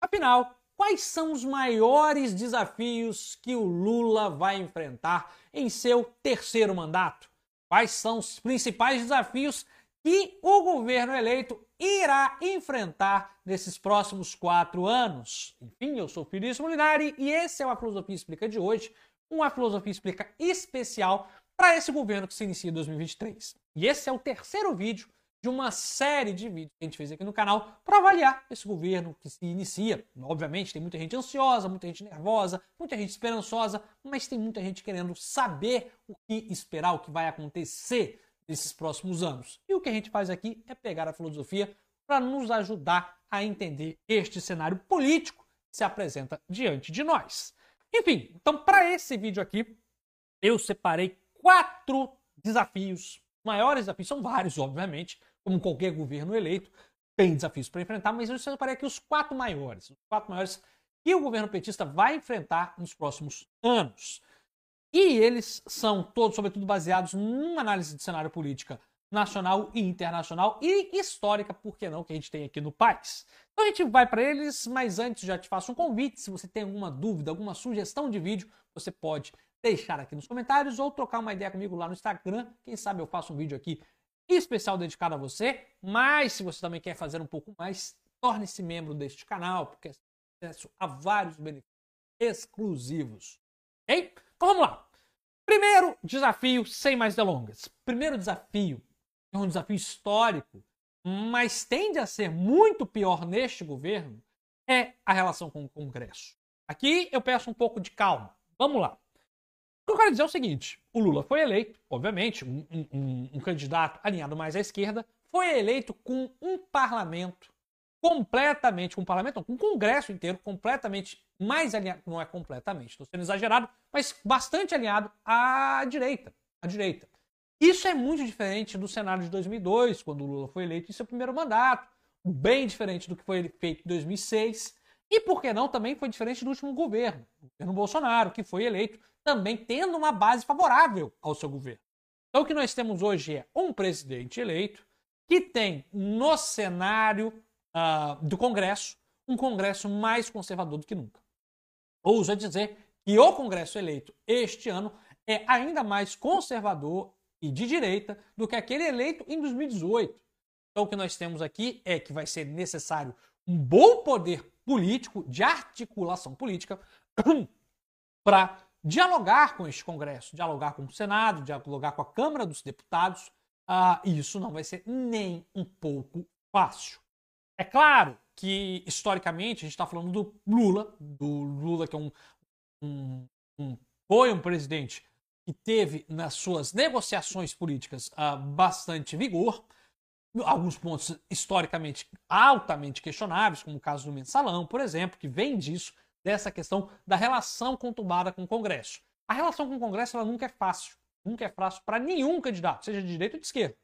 Afinal, quais são os maiores desafios que o Lula vai enfrentar em seu terceiro mandato? Quais são os principais desafios que o governo eleito irá enfrentar nesses próximos quatro anos? Enfim, eu sou Felício Molinari e esse é o A Filosofia Explica de hoje, uma Filosofia Explica especial para esse governo que se inicia em 2023. E esse é o terceiro vídeo de uma série de vídeos que a gente fez aqui no canal para avaliar esse governo que se inicia. Obviamente, tem muita gente ansiosa, muita gente nervosa, muita gente esperançosa, mas tem muita gente querendo saber o que esperar, o que vai acontecer nesses próximos anos. E o que a gente faz aqui é pegar a filosofia para nos ajudar a entender este cenário político que se apresenta diante de nós. Enfim, então para esse vídeo aqui, eu separei quatro desafios. Maiores desafios são vários, obviamente, como qualquer governo eleito, tem desafios para enfrentar, mas eu separei aqui os quatro maiores, os quatro maiores que o governo petista vai enfrentar nos próximos anos. E eles são todos, sobretudo, baseados numa análise de cenário política nacional e internacional e histórica, por que não, que a gente tem aqui no país. Então a gente vai para eles, mas antes já te faço um convite. Se você tem alguma dúvida, alguma sugestão de vídeo, você pode deixar aqui nos comentários ou trocar uma ideia comigo lá no Instagram. Quem sabe eu faço um vídeo aqui especial dedicado a você, mas se você também quer fazer um pouco mais, torne-se membro deste canal, porque é acesso a vários benefícios exclusivos. Ok? Então vamos lá. Primeiro desafio, sem mais delongas. Primeiro desafio é um desafio histórico, mas tende a ser muito pior neste governo, é a relação com o Congresso. Aqui eu peço um pouco de calma. Vamos lá. O que eu quero dizer é o seguinte: o Lula foi eleito, obviamente, um, um, um candidato alinhado mais à esquerda, foi eleito com um parlamento completamente, com um parlamento, com um congresso inteiro completamente mais alinhado, não é completamente, estou sendo exagerado, mas bastante alinhado à direita, à direita. Isso é muito diferente do cenário de 2002, quando o Lula foi eleito em seu primeiro mandato, bem diferente do que foi feito em 2006, e por que não também foi diferente do último governo, o governo Bolsonaro, que foi eleito também tendo uma base favorável ao seu governo. Então, o que nós temos hoje é um presidente eleito que tem no cenário uh, do Congresso um Congresso mais conservador do que nunca. Ouso dizer que o Congresso eleito este ano é ainda mais conservador e de direita do que aquele eleito em 2018. Então, o que nós temos aqui é que vai ser necessário um bom poder político, de articulação política, para dialogar com este Congresso, dialogar com o Senado, dialogar com a Câmara dos Deputados, uh, e isso não vai ser nem um pouco fácil. É claro que, historicamente, a gente está falando do Lula, do Lula que é um, um, um foi um presidente que teve nas suas negociações políticas uh, bastante vigor, alguns pontos historicamente altamente questionáveis, como o caso do mensalão, por exemplo, que vem disso, dessa questão da relação conturbada com o Congresso. A relação com o Congresso ela nunca é fácil. Nunca é fácil para nenhum candidato, seja de direita ou de esquerda.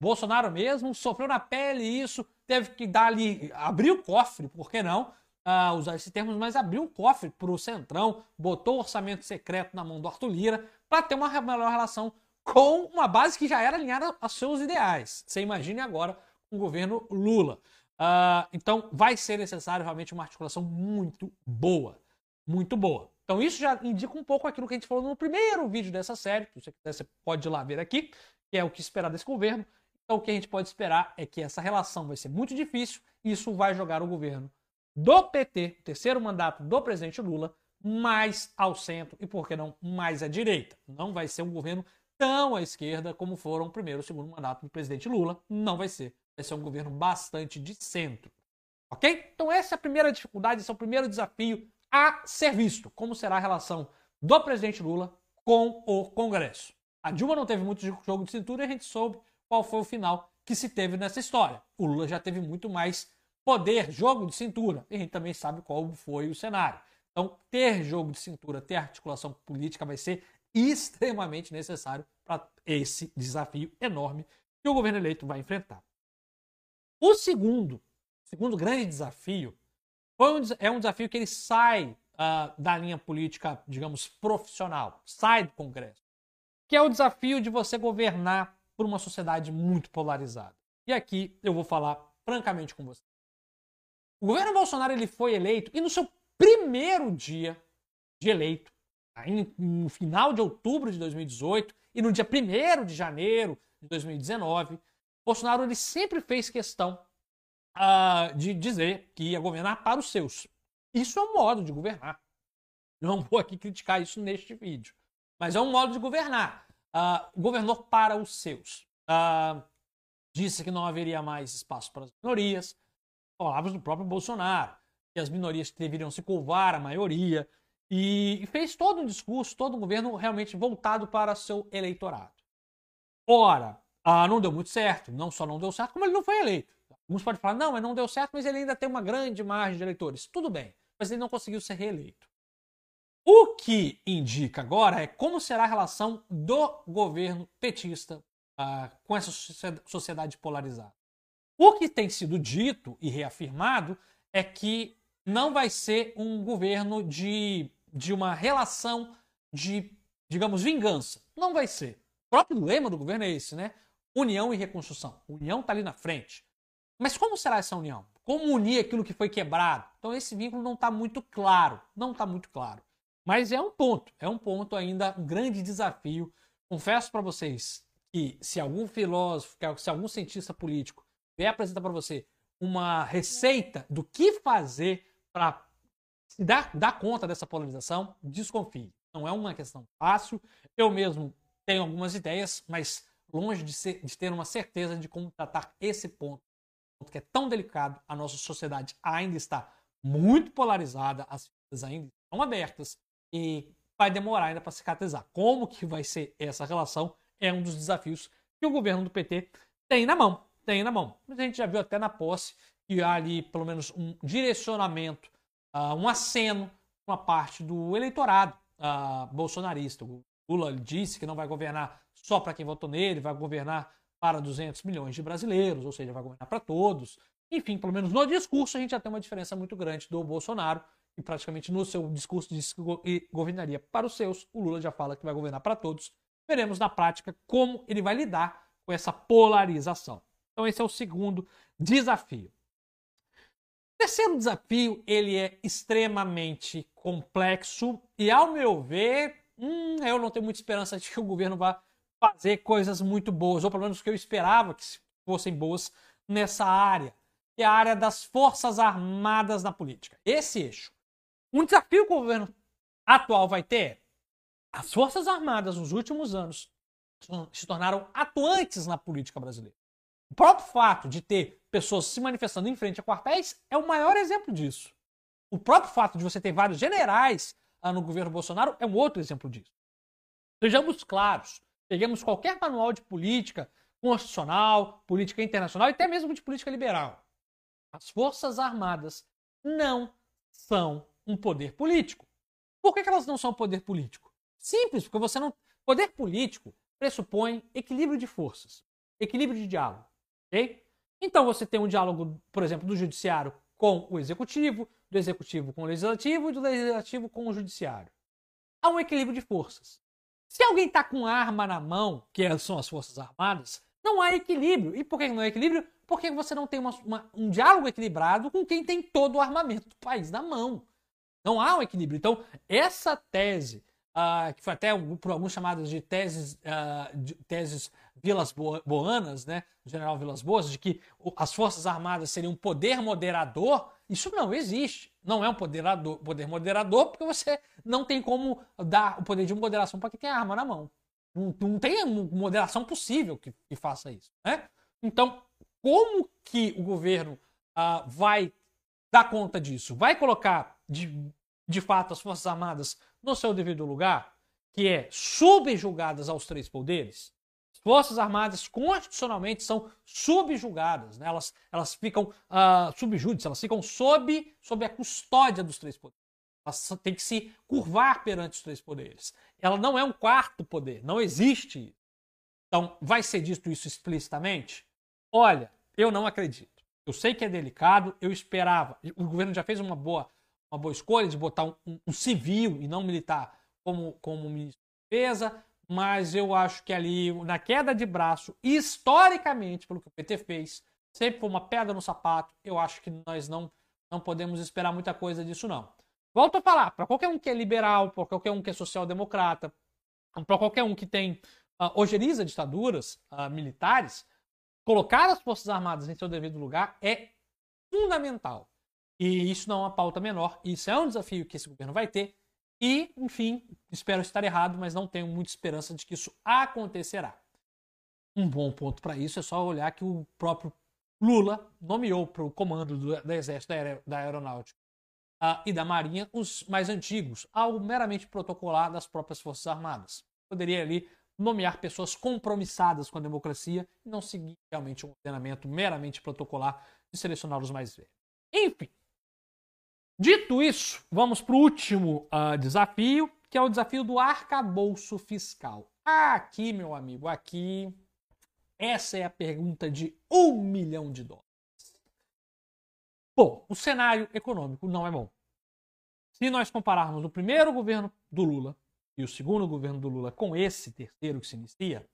Bolsonaro mesmo sofreu na pele isso, teve que dar ali, abrir o cofre, por que não? Uh, usar esse termo, mas abriu o cofre para o Centrão, botou o orçamento secreto na mão do Arthur Lira para ter uma melhor relação com uma base que já era alinhada aos seus ideais. Você imagine agora o governo Lula. Uh, então, vai ser necessário realmente uma articulação muito boa. Muito boa. Então, isso já indica um pouco aquilo que a gente falou no primeiro vídeo dessa série. Se você quiser, você pode ir lá ver aqui, que é o que esperar desse governo. Então, o que a gente pode esperar é que essa relação vai ser muito difícil e isso vai jogar o governo do PT, terceiro mandato do presidente Lula, mais ao centro e, por que não, mais à direita. Não vai ser um governo tão à esquerda como foram o primeiro e o segundo mandato do presidente Lula. Não vai ser vai ser um governo bastante de centro. Ok? Então, essa é a primeira dificuldade, esse é o primeiro desafio a ser visto. Como será a relação do presidente Lula com o Congresso? A Dilma não teve muito jogo de cintura e a gente soube qual foi o final que se teve nessa história. O Lula já teve muito mais poder, jogo de cintura, e a gente também sabe qual foi o cenário. Então, ter jogo de cintura, ter articulação política vai ser extremamente necessário para esse desafio enorme que o governo eleito vai enfrentar. O segundo, segundo grande desafio, um, é um desafio que ele sai uh, da linha política, digamos, profissional, sai do Congresso, que é o desafio de você governar por uma sociedade muito polarizada. E aqui eu vou falar francamente com você. O governo Bolsonaro ele foi eleito e no seu primeiro dia de eleito, no final de outubro de 2018 e no dia 1 de janeiro de 2019, Bolsonaro ele sempre fez questão uh, de dizer que ia governar para os seus. Isso é um modo de governar. Não vou aqui criticar isso neste vídeo. Mas é um modo de governar. Uh, governou para os seus. Uh, disse que não haveria mais espaço para as minorias. Palavras do próprio Bolsonaro. Que as minorias deveriam se curvar à maioria. E, fez todo um discurso, todo um governo realmente voltado para seu eleitorado. Ora, uh, não deu muito certo. Não só não deu certo, como ele não foi eleito. Alguns podem falar, não, mas não deu certo, mas ele ainda tem uma grande margem de eleitores. Tudo bem, mas ele não conseguiu ser reeleito. O que indica agora é como será a relação do governo petista uh, com essa sociedade polarizada. O que tem sido dito e reafirmado é que não vai ser um governo de, de uma relação de, digamos, vingança. Não vai ser. O próprio lema do governo é esse, né? União e reconstrução. União está ali na frente. Mas como será essa união? Como unir aquilo que foi quebrado? Então esse vínculo não está muito claro, não está muito claro. Mas é um ponto, é um ponto ainda, um grande desafio. Confesso para vocês que se algum filósofo, se algum cientista político vier apresentar para você uma receita do que fazer para dar, dar conta dessa polarização, desconfie. Não é uma questão fácil. Eu mesmo tenho algumas ideias, mas longe de, ser, de ter uma certeza de como tratar esse ponto que é tão delicado, a nossa sociedade ainda está muito polarizada, as feridas ainda estão abertas e vai demorar ainda para cicatrizar. Como que vai ser essa relação é um dos desafios que o governo do PT tem na mão. Tem na mão. A gente já viu até na posse que há ali pelo menos um direcionamento, uh, um aceno uma parte do eleitorado uh, bolsonarista. O Lula disse que não vai governar só para quem votou nele, vai governar para 200 milhões de brasileiros, ou seja, vai governar para todos. Enfim, pelo menos no discurso a gente já tem uma diferença muito grande do Bolsonaro, e praticamente no seu discurso disse que governaria para os seus, o Lula já fala que vai governar para todos. Veremos na prática como ele vai lidar com essa polarização. Então esse é o segundo desafio. Terceiro desafio, ele é extremamente complexo e, ao meu ver, hum, eu não tenho muita esperança de que o governo vá fazer coisas muito boas, ou pelo menos que eu esperava que fossem boas nessa área, que é a área das Forças Armadas na política. Esse eixo. Um desafio que o governo atual vai ter as Forças Armadas, nos últimos anos, se tornaram atuantes na política brasileira. O próprio fato de ter pessoas se manifestando em frente a quartéis é o maior exemplo disso. O próprio fato de você ter vários generais ah, no governo Bolsonaro é um outro exemplo disso. Sejamos claros, Peguemos qualquer manual de política constitucional, política internacional e até mesmo de política liberal. As Forças Armadas não são um poder político. Por que, elas não são um poder político? Simples, porque você não. Poder político pressupõe equilíbrio de forças, equilíbrio de diálogo. ok? Então você tem um diálogo, por exemplo, do judiciário com o executivo, do executivo com o legislativo e do legislativo com o judiciário. Há um equilíbrio de forças. Se alguém está com arma na mão, que são as Forças Armadas, não há equilíbrio. E por que não há equilíbrio? Porque você não tem uma, uma, um diálogo equilibrado com quem tem todo o armamento do país na mão. Não há um equilíbrio. Então, essa tese, uh, que foi até por alguns chamadas de teses, uh, de teses Vilas Boanas, né, do general Vilas Boas, de que as Forças Armadas seriam um poder moderador, isso não existe. Não é um moderador, poder moderador, porque você não tem como dar o poder de moderação para quem tem arma na mão. Não, não tem moderação possível que, que, faça isso. Né? Então, como que o governo ah, vai dar conta disso? Vai colocar, de, de fato, as Forças Armadas no seu devido lugar, que é subjugadas aos três poderes? Forças Armadas constitucionalmente são subjugadas, né? elas, elas ficam uh, subjúdice, elas ficam sob, sob a custódia dos três poderes. Elas têm que se curvar perante os três poderes. Ela não é um quarto poder, não existe. Então, vai ser dito isso explicitamente? Olha, eu não acredito. Eu sei que é delicado, eu esperava. O governo já fez uma boa, uma boa escolha de botar um, um, um civil e não militar como, como ministro de defesa mas eu acho que ali, na queda de braço, historicamente, pelo que o PT fez, sempre foi uma pedra no sapato. Eu acho que nós não Não podemos esperar muita coisa disso, não. Volto a falar, para qualquer um que é liberal, para qualquer um que é social-democrata, para qualquer um que tem uh, ojeriza ditaduras uh, militares, colocar as Forças Armadas em seu devido lugar é fundamental. E isso não é uma pauta menor, isso é um desafio que esse governo vai ter. E, enfim, espero estar errado, mas não tenho muita esperança de que isso acontecerá. Um bom ponto para isso é só olhar que o próprio Lula nomeou para o comando do, do Exército da Aeronáutica uh, e da Marinha os mais antigos, algo meramente protocolar das próprias Forças Armadas. Poderia ali nomear pessoas compromissadas com a democracia e não seguir realmente um ordenamento meramente protocolar de selecionar os mais velhos. Enfim, dito isso, vamos para o último uh, desafio, que é o desafio do arcabouço fiscal. Aqui, meu amigo, aqui, essa é a pergunta de um milhão de dólares. Bom, o cenário econômico não é bom. Se nós compararmos o primeiro governo do Lula e o segundo governo do Lula com esse terceiro que se inicia,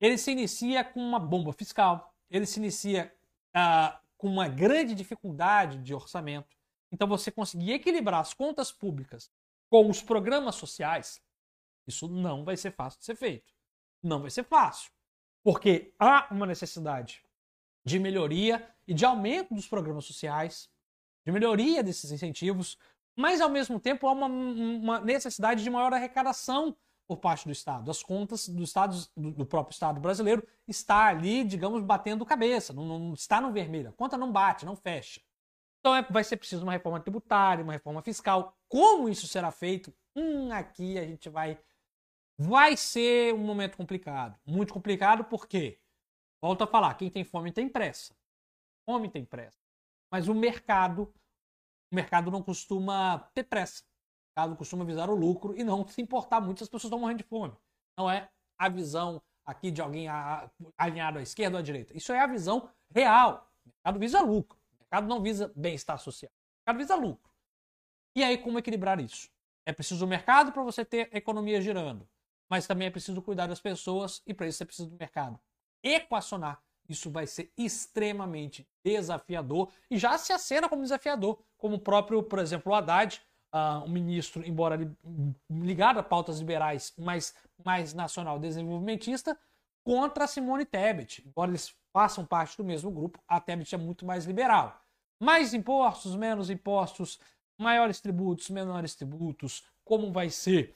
ele se inicia com uma bomba fiscal, ele se inicia ah, com uma grande dificuldade de orçamento. Então, você conseguir equilibrar as contas públicas com os programas sociais, isso não vai ser fácil de ser feito. Não vai ser fácil. Porque há uma necessidade de melhoria e de aumento dos programas sociais, de melhoria desses incentivos, mas ao mesmo tempo há uma, uma necessidade de maior arrecadação por parte do Estado. As contas do, Estado, do, próprio Estado brasileiro está ali, digamos, batendo cabeça, não, não, está no vermelho. A conta não bate, não fecha. Então é, vai ser preciso uma reforma tributária, uma reforma fiscal. Como isso será feito? Hum, aqui a gente vai. Vai ser um momento complicado. Muito complicado porque Volto a falar, quem tem fome tem pressa. Fome tem pressa. Mas o mercado, o mercado não costuma ter pressa. O mercado costuma visar o lucro e não se importar muito se as pessoas estão morrendo de fome. Não é a visão aqui de alguém alinhado à esquerda ou à direita. Isso é a visão real. O mercado visa lucro. Mercado não visa bem-estar social. O mercado visa lucro. E aí, como equilibrar isso? É preciso o mercado para você ter a economia girando. Mas também é preciso cuidar das pessoas e para isso você precisa do mercado equacionar. Isso vai ser extremamente desafiador e já se acena como desafiador, como o próprio, por exemplo, o Haddad, uh, um ministro, embora ligado a pautas liberais, mas mais nacional desenvolvimentista, contra a Simone Tebet. Embora eles façam parte do mesmo grupo, a Tebet é muito mais liberal. Mais impostos, menos impostos, maiores tributos, menores tributos, como vai ser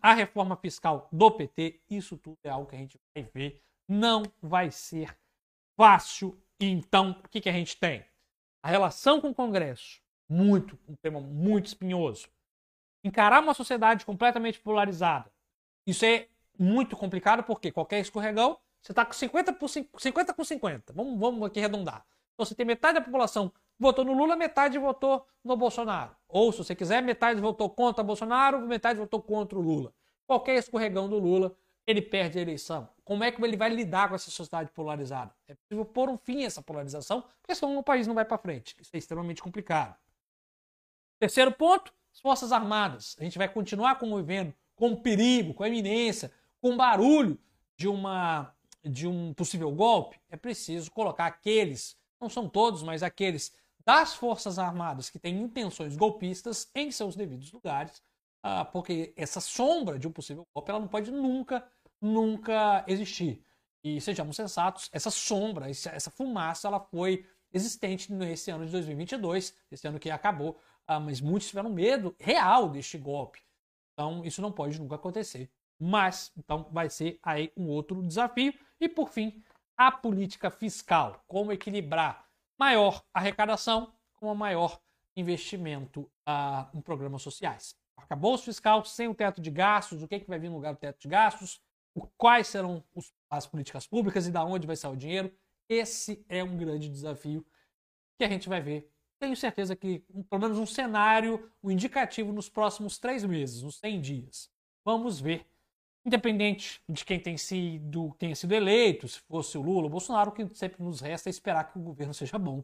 a reforma fiscal do PT, isso tudo é algo que a gente vai ver não vai ser fácil. Então, o que, que a gente tem? A relação com o Congresso, muito, um tema muito espinhoso. Encarar uma sociedade completamente polarizada. Isso é muito complicado porque qualquer escorregão, você está com 50, por 50 com 50. Vamos, vamos aqui arredondar. Então, você tem metade da população votou no Lula, metade votou no Bolsonaro. Ou, se você quiser, metade votou contra Bolsonaro, metade votou contra o Lula. Qualquer escorregão do Lula ele perde a eleição? Como é que ele vai lidar com essa sociedade polarizada? É possível pôr um fim a essa polarização, porque senão o país não vai para frente. Isso é extremamente complicado. Terceiro ponto, as Forças Armadas. A gente vai continuar convivendo com perigo, com a iminência, com barulho de, uma, de um possível golpe. É preciso colocar aqueles, não são todos, mas aqueles das Forças Armadas que têm intenções golpistas em seus devidos lugares, ah, porque essa sombra de um possível golpe ela não pode nunca nunca existir. E sejamos sensatos, essa sombra, essa fumaça, ela foi existente nesse ano de 2022, esse ano que acabou, ah, mas muitos tiveram medo real deste golpe. Então, isso não pode nunca acontecer. Mas, então, vai ser aí um outro desafio. E, por fim, a política fiscal. Como equilibrar maior arrecadação com maior investimento ah, em programas sociais. Arcabouço fiscal sem o teto de gastos, o que, é que vai vir no lugar do teto de gastos, quais serão os, as políticas públicas e da onde vai sair o dinheiro. Esse é um grande desafio que a gente vai ver. Tenho certeza que, pelo menos um cenário, um indicativo nos próximos três meses, nos 100 dias. Vamos ver. Independente de quem tem sido, tenha sido eleito, se fosse o Lula ou o Bolsonaro, o que sempre nos resta é esperar que o governo seja bom.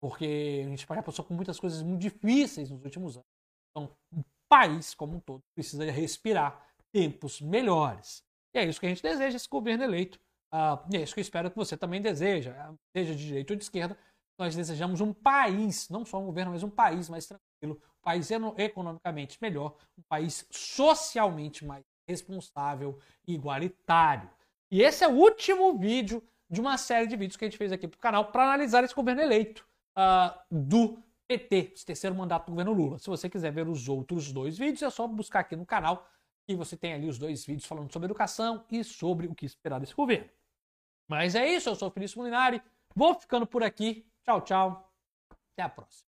Porque a gente já passou por muitas coisas muito difíceis nos últimos anos. Então, o país como um todo precisa respirar tempos melhores. E é isso que a gente deseja, esse governo eleito. Uh, e é isso que eu espero que você também deseja, seja de direita ou de esquerda, nós desejamos um país, não só um governo, mas um país mais tranquilo, um país economicamente melhor, um país socialmente mais responsável e igualitário. E esse é o último vídeo de uma série de vídeos que a gente fez aqui para o canal para analisar esse governo eleito uh, do PT, esse terceiro mandato do governo Lula. Se você quiser ver os outros dois vídeos, é só buscar aqui no canal e você tem ali os dois vídeos falando sobre educação e sobre o que esperar desse governo. Mas é isso, eu sou o Felício Molinari, vou ficando por aqui. Tchau, tchau. Até a próxima.